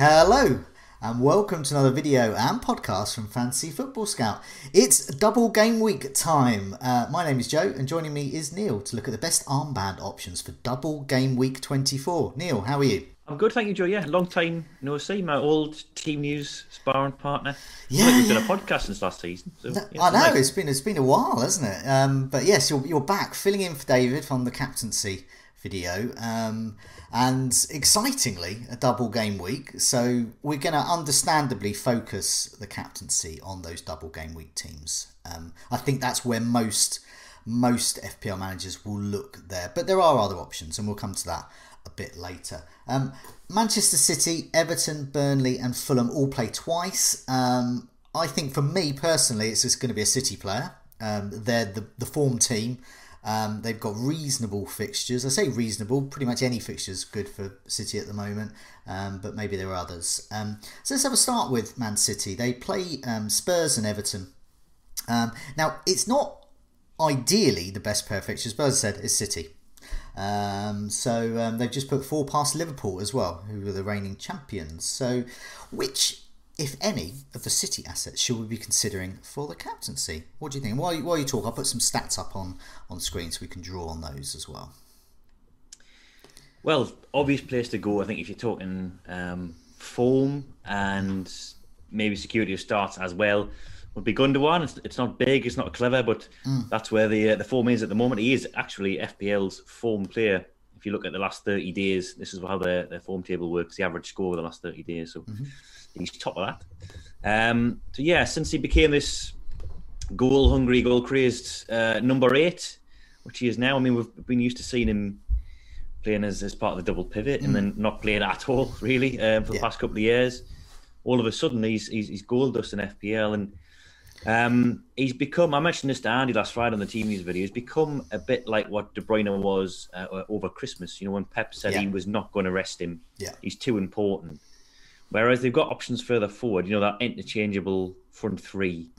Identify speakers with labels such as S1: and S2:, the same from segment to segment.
S1: Hello, and welcome to another video and podcast from Fantasy Football Scout. It's double game week time. Uh, my name is Joe, and joining me is Neil to look at the best armband options for double game week 24. Neil, how are you?
S2: I'm good, thank you, Joe. Yeah, long time no see. My old team news sparring partner.
S1: Yeah,
S2: like we've
S1: yeah.
S2: done a podcast since last season. So, yeah,
S1: I know
S2: nice.
S1: it's been it's been a while, hasn't it? Um, but yes, you're you're back, filling in for David from the captaincy video, um, and excitingly, a double game week. So we're going to understandably focus the captaincy on those double game week teams. Um, I think that's where most most FPL managers will look there, but there are other options, and we'll come to that a bit later. Um, Manchester City, Everton, Burnley, and Fulham all play twice. Um, I think for me personally, it's just going to be a City player. Um, they're the, the form team. Um, they've got reasonable fixtures. I say reasonable, pretty much any fixture's good for City at the moment, um, but maybe there are others. Um, so let's have a start with Man City. They play um, Spurs and Everton. Um, now, it's not ideally the best pair of fixtures, but as I said, it's City. Um, so they've just put four past Liverpool as well, who were the reigning champions. So, which, if any, of the City assets should we be considering for the captaincy? What do you think? While you, while you talk, I'll put some stats up on on screen so we can draw on those as well.
S2: Well, obvious place to go. I think if you're talking um, form and maybe security of starts as well, would be Gundogan. It's, it's not big, it's not clever, but that's where the uh, the form is at the moment. He is actually FPL's form player. If you look at the last 30 days, this is how their, their form table works. The average score over the last 30 days, so he's top of that. Um, so yeah, since he became this goal hungry, goal crazed uh, number eight, which he is now. I mean, we've been used to seeing him playing as, as part of the double pivot and then not playing at all, really, um, for the
S1: Yeah.
S2: past couple of years. All of a sudden, he's he's, he's gold dust in FPL, and um, he's become. I mentioned this to Andy last Friday on the team news video. He's become a bit like what De Bruyne was uh, over Christmas. You know, when Pep said
S1: Yeah.
S2: he was not going to rest him,
S1: Yeah.
S2: he's too important. Whereas they've got options further forward, you know, that interchangeable front 3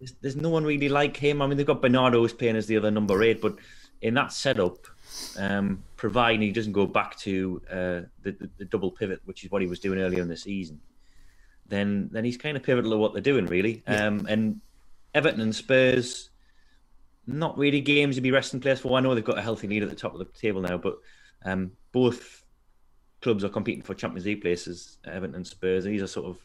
S2: There's, there's no one really like him. I mean, they've got Bernardo who's playing as the other number eight, but in that setup, um, providing he doesn't go back to uh, the, the, the double pivot, which is what he was doing earlier in the season, then then he's kind of pivotal to what they're doing, really. Um, and Everton and Spurs, not really games to be resting place for. I know they've got a healthy lead at the top of the table now, but um, both clubs are competing for Champions League places, Everton and Spurs. These are sort of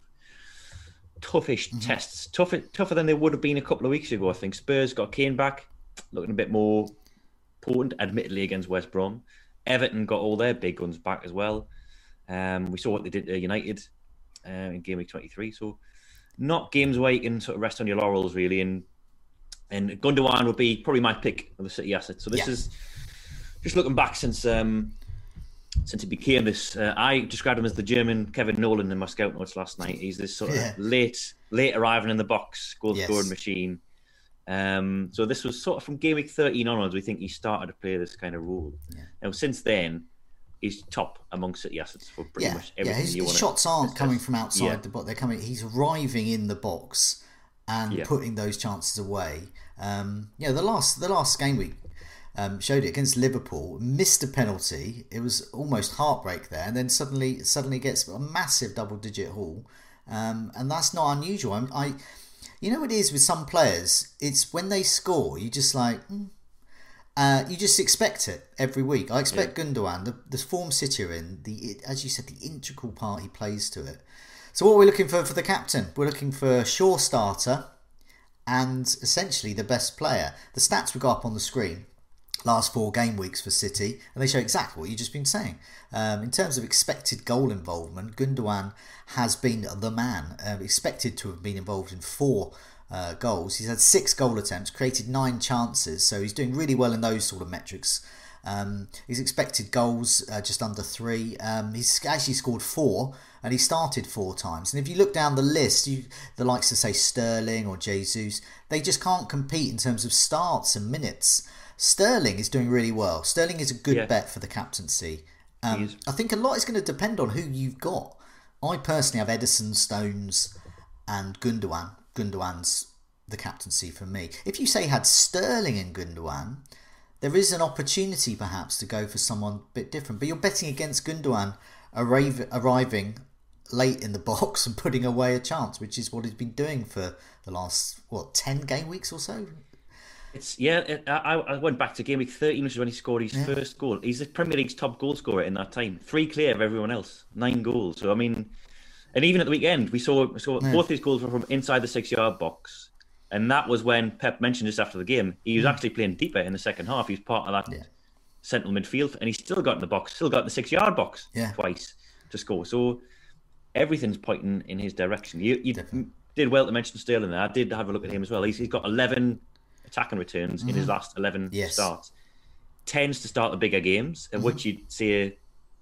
S2: toughish tests, tougher tougher than they would have been a couple of weeks ago. I think Spurs got Kane back, looking a bit more potent, admittedly against West Brom. Everton got all their big guns back as well. Um, we saw what they did to United uh, in game week twenty three. So not games where you can sort of rest on your laurels really. And and Gundogan would be probably my pick of the City asset. So this
S1: Yeah.
S2: is just looking back since um, since he became this. Uh, I described him as the German Kevin Nolan in my scout notes last night. He's this sort of
S1: Yeah.
S2: late late arriving in the box, goal
S1: Yes.
S2: scoring machine. Um, so this was sort of from game week 13 onwards. We think he started to play this kind of role. Now since then, he's top among City assets for pretty
S1: yeah,
S2: much
S1: yeah. His,
S2: you
S1: his shots aren't coming from outside
S2: yeah.
S1: the box; they're coming. He's arriving in the box and
S2: Yeah.
S1: putting those chances away. Um, yeah, the last the last game week um, showed it against Liverpool. Missed a penalty. It was almost heartbreak there, and then suddenly suddenly gets a massive double digit haul, um, and that's not unusual. I'm, I, you know, what it is with some players. It's when they score, you just like. "Hmm, uh, you just expect it every week. I expect Gundogan, the, the form City are in, the as you said, the integral part he plays to it. So what we're looking for for the captain, we're looking for a sure starter and essentially the best player. The stats we got up on the screen last four game weeks for City, and they show exactly what you've just been saying. Um, in terms of expected goal involvement, Gundogan has been the man, uh, expected to have been involved in four uh, goals. He's had six goal attempts, created nine chances, so he's doing really well in those sort of metrics. Um, he's expected goals uh, just under three. Um, he's actually scored four, and he started four times. And if you look down the list, you, the likes of say Sterling or Jesus, they just can't compete in terms of starts and minutes. Sterling is doing really well. Sterling is a good
S2: Yeah.
S1: bet for the captaincy. Um. I think a lot is going to depend on who you've got. I personally have Ederson, Stones, and Gundogan. Gundogan's the captaincy for me. If you say had Sterling and Gundogan, there is an opportunity perhaps to go for someone a bit different. But you're betting against Gundogan arrive, arriving late in the box and putting away a chance, which is what he's been doing for the last what ten game weeks or so.
S2: It's yeah. It, I, I went back to game week 13, which is when he scored his first goal. He's the Premier League's top goal scorer in that time, three clear of everyone else, nine goals. So I mean, and even at the weekend, we saw saw both his goals were from inside the six-yard box, and that was when Pep mentioned just after the game he was hmm. actually playing deeper in the second half. He was part of that
S1: Yeah.
S2: central midfield, and he still got in the box, still got in the six-yard box
S1: Yeah.
S2: twice to score. So everything's pointing in his direction. You, you did well to mention Sterling there. I did have a look at him as well. He's, he's got 11 attacking returns in his last 11
S1: Mm-hmm. Yes.
S2: starts. Tends to start the bigger games, of
S1: Mm-hmm.
S2: which you'd say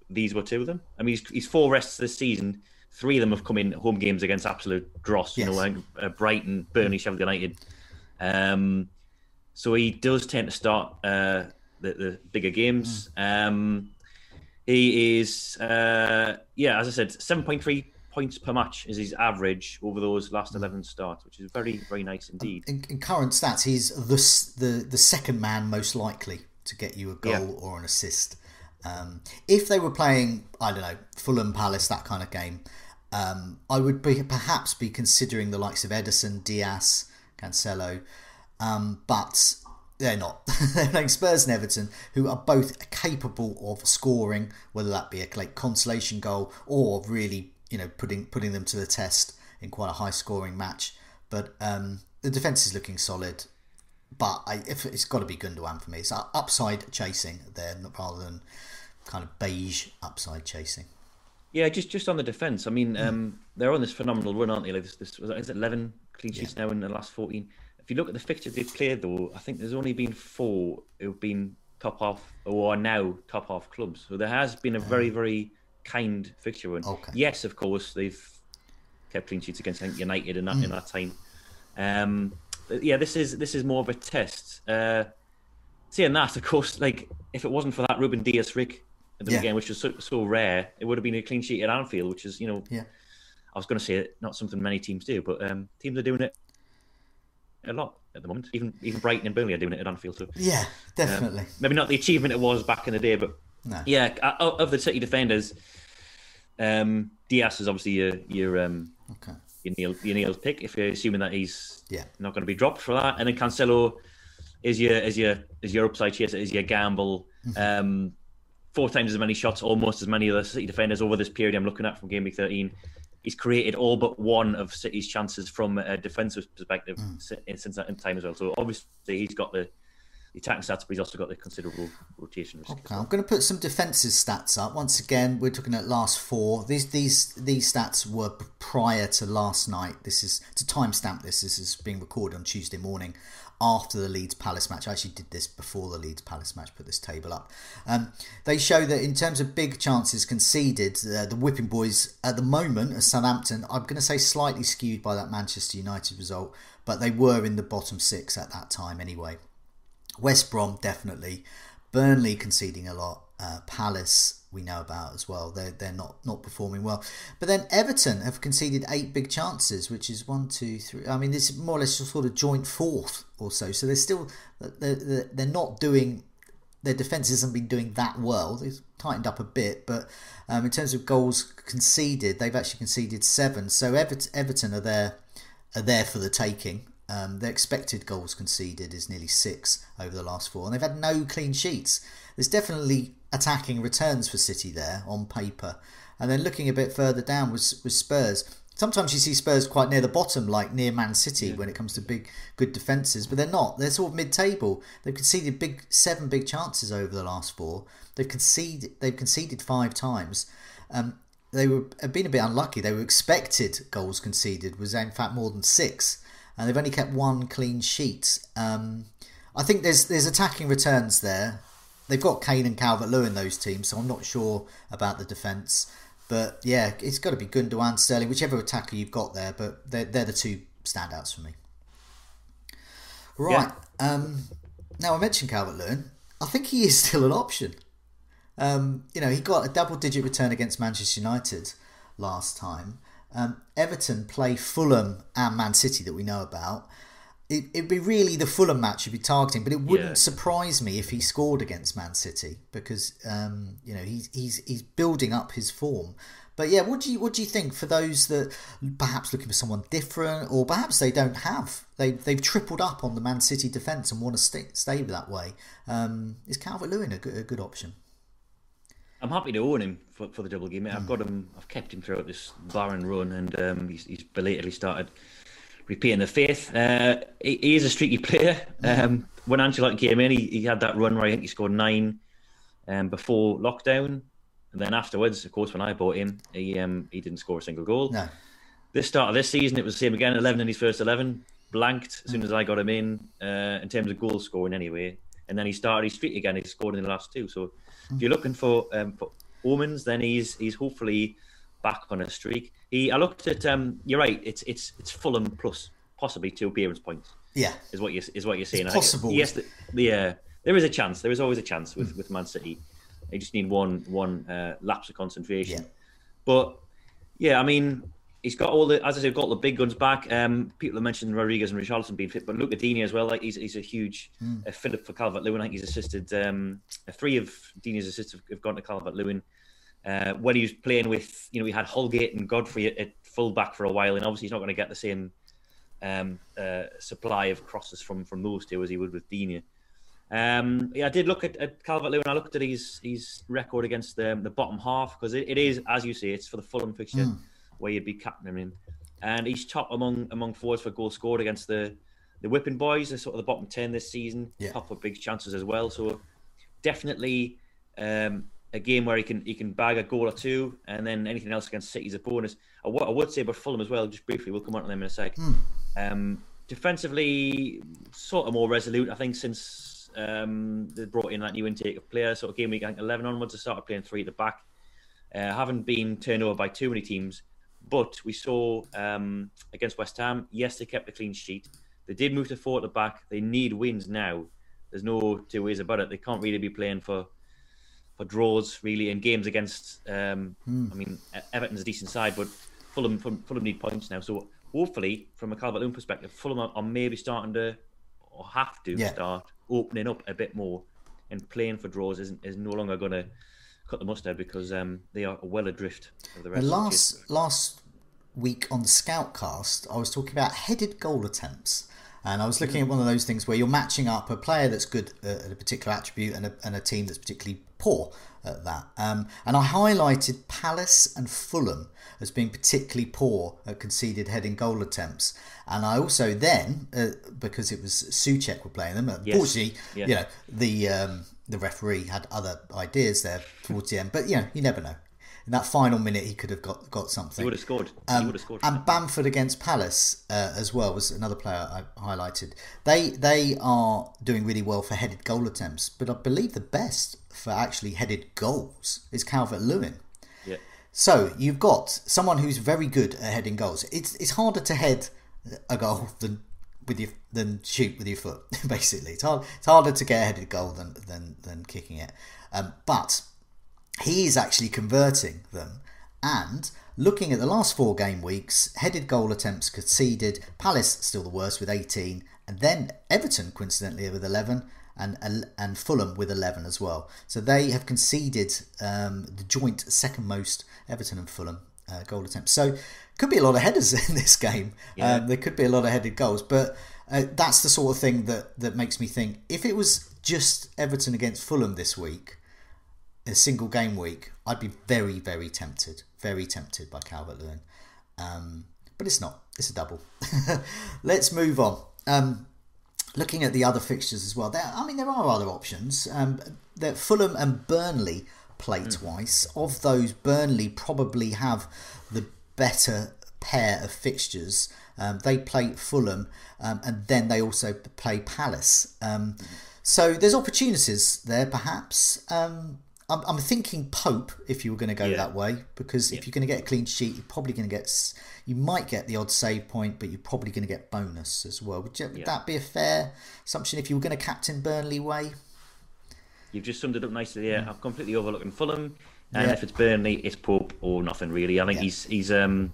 S2: these were two of them. I mean, he's, he's four rests this season. Three of them have come in home games against absolute dross, you know, like uh, Brighton, Burnley, Sheffield United. Um, so he does tend to start uh, the, the bigger games.
S1: Mm.
S2: Um, he is, uh, yeah, as I said, 7.3 points per match is his average over those last 11 starts, which is very, very nice indeed.
S1: In, in current stats, he's the, the the second man most likely to get you a goal
S2: Yeah.
S1: or an assist. Um, if they were playing, I don't know, Fulham Palace, that kind of game, um, I would be perhaps be considering the likes of Ederson, Dias, Cancelo, um, but they're not. they're playing Spurs and Everton, who are both capable of scoring, whether that be a like, consolation goal or really, you know, putting putting them to the test in quite a high scoring match. But um, the defense is looking solid. But I, if it's got to be Gundogan for me, it's upside chasing there rather than kind of beige upside chasing.
S2: Yeah, just just on the defence. I mean, um, they're on this phenomenal run, aren't they? Like this, this was is it eleven clean sheets now in the last fourteen. If you look at the fixtures they've played, though, I think there's only been four who've been top half or are now top half clubs. So there has been a very very kind fixture run.
S1: Okay.
S2: Yes, of course they've kept clean sheets against I think United in that in that time. Um, yeah, this is this is more of a test. Uh, saying that, of course, like if it wasn't for that Ruben Dias Rick at the
S1: Yeah.
S2: which was so, so rare, it would have been a clean sheet at Anfield, which is you know
S1: Yeah.
S2: I was going to say it, not something many teams do, but um, teams are doing it a lot at the moment. Even even Brighton and Burnley are doing it at Anfield. So
S1: Yeah, definitely.
S2: maybe not the achievement it was back in the day, but
S1: No.
S2: yeah, uh, of the City defenders, um, Dias is obviously your your um,
S1: Okay.
S2: your Neil your Neil's pick if you're assuming that he's
S1: Yeah.
S2: not going to be dropped for that, and then Cancelo is your is your is your upside chaser, is your gamble. Um, four times as many shots, almost as many of the City defenders over this period I'm looking at from game week 13. He's created all but one of City's chances from a defensive perspective si- since that time as well. So obviously he's got the, the attacking stats, but he's also got the considerable rotation risk.
S1: Okay, I'm going to put some defensive stats up. Once again, we're talking at last four. These these these stats were prior to last night. This is to timestamp this. This is being recorded on Tuesday morning after the Leeds Palace match. I actually did this before the Leeds Palace match. Put this table up. Um, they show that in terms of big chances conceded, uh, the Whipping Boys at the moment, as Southampton, I'm going to say slightly skewed by that Manchester United result, but they were in the bottom six at that time anyway. West Brom definitely, Burnley conceding a lot, uh, Palace we know about as well. They're they're not not performing well, but then Everton have conceded eight big chances, which is one, two, three. I mean, this is more or less sort of joint fourth or so. So they're still they're they're, not doing. Their defence hasn't been doing that well. They've tightened up a bit, but um, in terms of goals conceded, they've actually conceded seven. So Everton, Everton are there are there for the taking. Um, their expected goals conceded is nearly six over the last four, and they've had no clean sheets. There's definitely attacking returns for City there on paper, and then looking a bit further down was was Spurs. Sometimes you see Spurs quite near the bottom, like near Man City, when it comes to big, good defences, but they're not. They're sort of mid-table. They've conceded big seven big chances over the last four. They've conceded. They've conceded five times. Um, they were have been a bit unlucky. They were expected goals conceded was in fact more than six. And they've only kept one clean sheet. Um, I think there's there's attacking returns there. They've got Kane and Calvert Lewin those teams, so I'm not sure about the defence. But yeah, it's got to be Gundogan, Sterling, whichever attacker you've got there. But they're, they're the two standouts for me. Right. Yeah. Um, now I mentioned Calvert Lewin. I think he is still an option. Um, you know, he got a double digit return against Manchester United last time. Um, Everton play Fulham and Man City that we know about. It, would be really the Fulham match you'd be targeting, but it wouldn't yeah. surprise me if he scored against Man City because um, you know he's he's he's building up his form. But yeah, what do you what do you think for those that perhaps looking for someone different, or perhaps they don't have they they've tripled up on the Man City defence and want to stay, stay that way? Um, is Calvert Lewin a good, a good option?
S2: I'm happy to own him for, for the double game. I've hmm. got him. I've kept him throughout this barren run, and um, he's, he's, belatedly started repaying the faith. Uh, he, he, is a streaky player. Hmm. Um, when Ancelotti came in, he, he, had that run where I think he scored nine um, before lockdown, and then afterwards, of course, when I bought him, he um, he didn't score a single goal.
S1: No.
S2: This start of this season, it was the same again. Eleven in his first eleven, blanked as soon as I got him in uh, in terms of goal scoring anyway. And then he started his feet again. He scored in the last two. So if you're looking for um, for omens, then he's he's hopefully back on a streak. He I looked at um, you're right. It's it's it's Fulham plus possibly two appearance points.
S1: Yeah,
S2: is what you is what you're saying.
S1: It's possible.
S2: Yes, the, yeah. There is a chance. There is always a chance with, mm. with Man City. They just need one one uh, lapse of concentration. Yeah. But yeah, I mean, he's got all the as I said, got the big guns back. Um, people have mentioned Rodriguez and Richarlison being fit, but Luca Digne as well. Like he's, he's a huge mm. uh, fit for Calvert Lewin. I think he's assisted. Um, three of Digne's assists have, have gone to Calvert Lewin. Uh, when he was playing with, you know, we had Holgate and Godfrey at, at full back for a while, and obviously he's not going to get the same um, uh, supply of crosses from from those two as he would with Dini. Um, yeah, I did look at, at Calvert Lewin. I looked at his his record against the, the bottom half because it, it is, as you say, it's for the Fulham fixture. Mm where you'd be captaining him. In. And he's top among among forwards for goals scored against the the whipping boys. They're sort of the bottom ten this season. Yeah. Top of big chances as well. So definitely um, a game where he can he can bag a goal or two, and then anything else against City's a bonus. I, w- I would say about Fulham as well. Just briefly, we'll come on to them in a sec. Mm. Um, defensively, sort of more resolute. I think since um, they brought in that new intake of players, sort of game week I think eleven onwards, they started playing three at the back. Uh, haven't been turned over by too many teams. But we saw um, against West Ham, yes, they kept a clean sheet. They did move to four at the back. They need wins now. There's no two ways about it. They can't really be playing for for draws really in games against. Um, hmm. I mean, Everton's a decent side, but Fulham Fulham need points now. So hopefully, from a Calvert Lewin perspective, Fulham are, are, maybe starting to or have to yeah. start opening up a bit more and playing for draws isn't is no longer going to cut the mustard because um, they are well adrift of the rest.
S1: The last the last week on the Scoutcast, I was talking about headed goal attempts. And I was looking at one of those things where you're matching up a player that's good at a particular attribute and a, and a team that's particularly poor at that. Um, and I highlighted Palace and Fulham as being particularly poor at conceded heading goal attempts. And I also then, uh, because it was Soucek were playing them, unfortunately, yes. yeah. you know, the um, the referee had other ideas there towards the end. But you know, you never know. In that final minute, he could have got, got something.
S2: He would have scored.
S1: Um,
S2: he would have scored.
S1: And Bamford against Palace uh, as well was another player I highlighted. They they are doing really well for headed goal attempts, but I believe the best for actually headed goals is Calvert Lewin.
S2: Yeah.
S1: So you've got someone who's very good at heading goals. It's it's harder to head a goal than with your than shoot with your foot. Basically, it's hard. It's harder to get a headed goal than than than kicking it. Um, but he is actually converting them. And looking at the last four game weeks, headed goal attempts conceded. Palace still the worst with 18, and then Everton coincidentally with 11. And, and Fulham with 11 as well. So they have conceded um, the joint second most Everton and Fulham uh, goal attempts. So could be a lot of headers in this game. Yeah. Um, there could be a lot of headed goals, but uh, that's the sort of thing that that makes me think if it was just Everton against Fulham this week, a single game week, I'd be very very tempted, very tempted by Calvert Lewin. Um, but it's not. It's a double. Let's move on. Um, looking at the other fixtures as well, there. I mean, there are other options. Um, that Fulham and Burnley play mm. twice. Of those, Burnley probably have the better pair of fixtures. Um, they play Fulham, um, and then they also play Palace. Um, so there's opportunities there, perhaps. Um, I'm, I'm thinking Pope if you were going to go
S2: Yeah.
S1: that way, because if you're going to get a clean sheet, you're probably going to get. You might get the odd save point, but you're probably going to get bonus as well. Would, you, would
S2: Yeah.
S1: that be a fair assumption if you were going to captain Burnley way?
S2: You've just summed it up nicely there. I've completely overlooking Fulham, and
S1: Yeah.
S2: if it's Burnley, it's Pope or nothing really. I think
S1: Yeah.
S2: he's he's um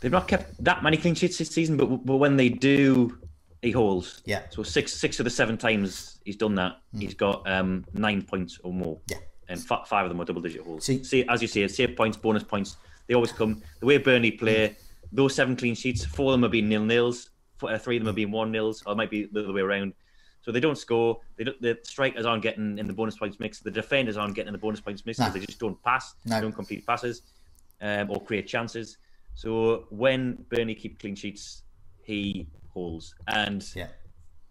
S2: they've not kept that many clean sheets this season, but but when they do, he holds.
S1: Yeah.
S2: So six six of the seven times he's done that, he's got um nine points or more.
S1: Yeah.
S2: And f- five of them are double digit holds.
S1: See-
S2: See, as you say, save points, bonus points, they always come. The way Burnley play, those seven clean sheets, four of them have been nil nils, uh, three of them have been one nils, or it might be the other way around. So they don't score. They don't, the strikers aren't getting in the bonus points mix. The defenders aren't getting in the bonus points mix because they just don't pass, they don't complete passes, um, or create chances. So when Burnley keep clean sheets, he holds. And
S1: Yeah.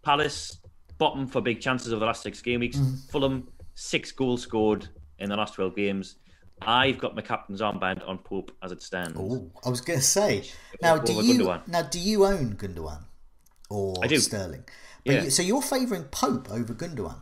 S2: Palace bottom for big chances over the last six game weeks.
S1: Mm.
S2: Fulham six goals scored in the last twelve games. I've got my captain's armband on Pope as it stands.
S1: Oh, I was going to say. Now, do you
S2: Gundogan.
S1: now do you own Gundogan or
S2: I do.
S1: Sterling? But
S2: Yeah.
S1: you, so you're favouring Pope over Gundogan?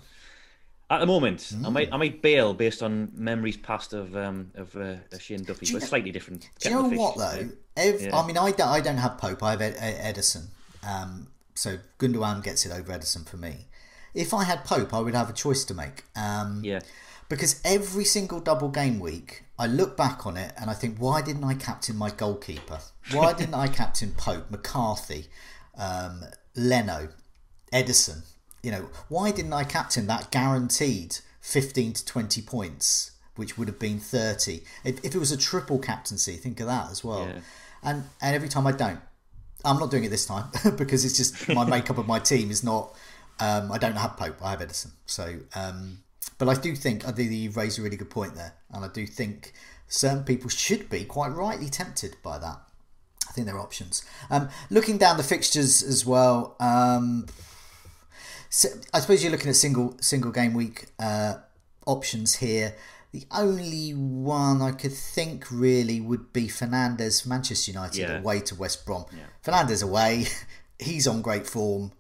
S2: At the moment, I
S1: Mm.
S2: might I might bail based on memories past of um of uh, Shane Duffy, but
S1: know-
S2: slightly different.
S1: Do you know what though? Ev-
S2: yeah.
S1: I mean, I don't, I don't have Pope. I have Ed- Ed- Ederson. Um, so Gundogan gets it over Ederson for me. If I had Pope, I would have a choice to make. Um,
S2: Yeah,
S1: Because every single double game week, I look back on it and I think, why didn't I captain my goalkeeper? Why didn't I captain Pope, McCarthy, um, Leno, Ederson? You know, why didn't I captain that guaranteed 15 to 20 points, which would have been 30? If, if it was a triple captaincy, think of that as well.
S2: Yeah.
S1: And, and every time I don't. I'm not doing it this time because it's just my makeup of my team is not. Um, I don't have Pope. I have Ederson. So, um, but I do think I do. You raise a really good point there, and I do think certain people should be quite rightly tempted by that. I think there are options. Um, looking down the fixtures as well. Um, so I suppose you're looking at single single game week uh, options here. The only one I could think really would be Fernandez, Manchester United
S2: Yeah.
S1: away to West Brom. Fernandez away, he's on great form.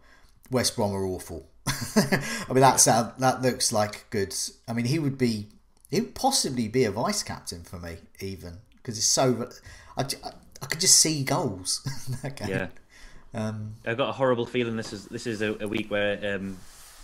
S1: West Brom are awful. I mean, that's uh, that looks like good. I mean, he would be, he would possibly be a vice captain for me, even because it's so. I, I, I could just see goals. that game.
S2: yeah.
S1: Um,
S2: I've got a horrible feeling this is this is a, a week where um,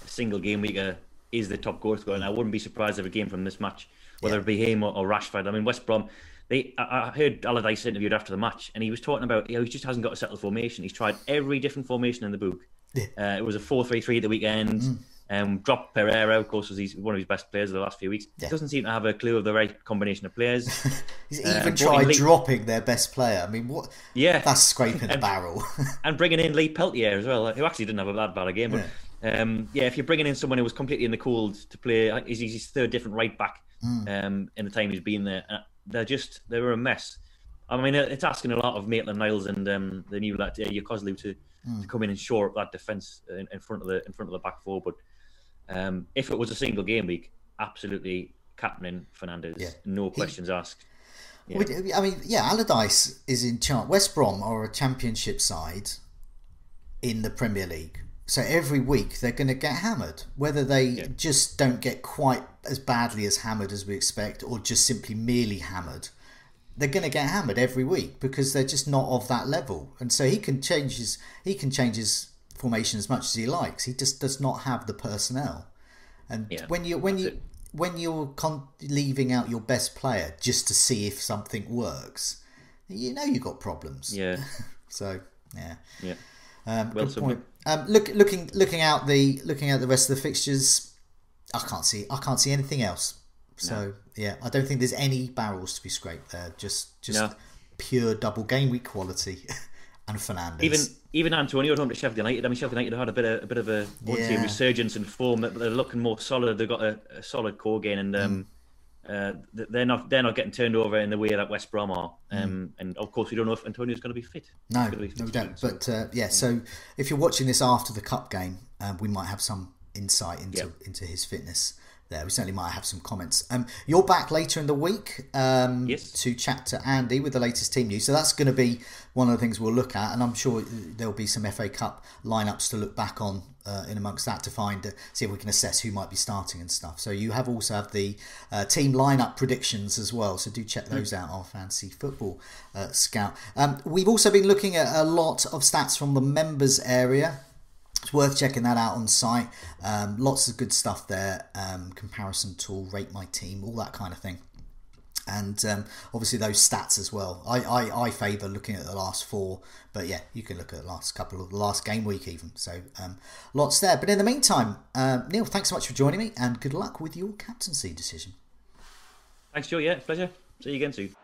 S2: a single game week uh, is the top goal scorer, and I wouldn't be surprised if a game from this match, whether
S1: Yeah.
S2: it be him or, or Rashford. I mean, West Brom. They, I I heard Allardyce interviewed after the match, and he was talking about you know, he just hasn't got a settled formation. He's tried every different formation in the book.
S1: Yeah.
S2: Uh, it was a four-three-three at the weekend. Um, dropped Pereira, of course, was he's one of his best players of the last few weeks.
S1: Yeah.
S2: He doesn't seem to have a clue of the right combination of players.
S1: He's
S2: Uh,
S1: even
S2: and in
S1: tried
S2: Lee-
S1: dropping their best player. I mean, what?
S2: Yeah.
S1: that's scraping the barrel.
S2: and bringing in Lee Peltier as well, who actually didn't have a bad bad game. But yeah. Um, yeah, if you're bringing in someone who was completely in the cold to play, he's his third different right back um, in the time he's been there. They're just they were a mess. I mean, it's asking a lot of Maitland Niles and um, the new lad uh, Yokuslu to, to come in and shore up that defence in, in front of the in front of the back four. But um, if it was a single game week, absolutely captaining Fernandez,
S1: Yeah.
S2: no questions asked. Yeah.
S1: I mean, yeah, Allardyce is in charge. West Brom are a championship side in the Premier League. So every week they're going to get hammered. Whether they just don't get quite as badly as hammered as we expect or just simply merely hammered, they're going to get hammered every week because they're just not of that level. And so he can change his he can change his formation as much as he likes. He just does not have the personnel. And
S2: Yeah,
S1: when you when you
S2: it.
S1: when you're con- leaving out your best player just to see if something works, you know you've got problems.
S2: Yeah,
S1: So yeah,
S2: yeah.
S1: um,
S2: Well
S1: good point. Um, look, looking looking out the looking at the rest of the fixtures, I can't see I can't see anything else. So yeah, I don't think there's any barrels to be scraped there. Just just
S2: No.
S1: pure double game week quality, and Fernandez.
S2: Even even Antonio at home to Sheffield United. I mean, Sheffield United had a bit of a bit of a
S1: Yeah.
S2: resurgence in form. But they're looking more solid. They've got a, a solid core again, and um,
S1: Mm.
S2: uh, they're not they're not getting turned over in the way that West Brom are.
S1: Mm.
S2: Um, and of course, we don't know if Antonio's going to be fit.
S1: No,
S2: be fit
S1: no, we don't. But uh, yeah, so if you're watching this after the cup game, um, we might have some insight into into his fitness there. We certainly might have some comments. Um, you're back later in the week um,
S2: yes.
S1: to chat to Andy with the latest team news. So that's going to be one of the things we'll look at, and I'm sure there'll be some FA Cup lineups to look back on uh, in amongst that to find uh, see if we can assess who might be starting and stuff. So you have also have the uh, team lineup predictions as well. So do check those out on Fantasy Football uh, Scout. Um, we've also been looking at a lot of stats from the members area it's worth checking that out on site. Um, lots of good stuff there. Um, comparison tool, rate my team, all that kind of thing. And um, obviously those stats as well. I, I, I favour looking at the last four, but yeah, you can look at the last couple of the last game week even. So um, lots there. But in the meantime, uh, Neil, thanks so much for joining me, and good luck with your captaincy decision.
S2: Thanks, Joe. Yeah, pleasure. See you again soon.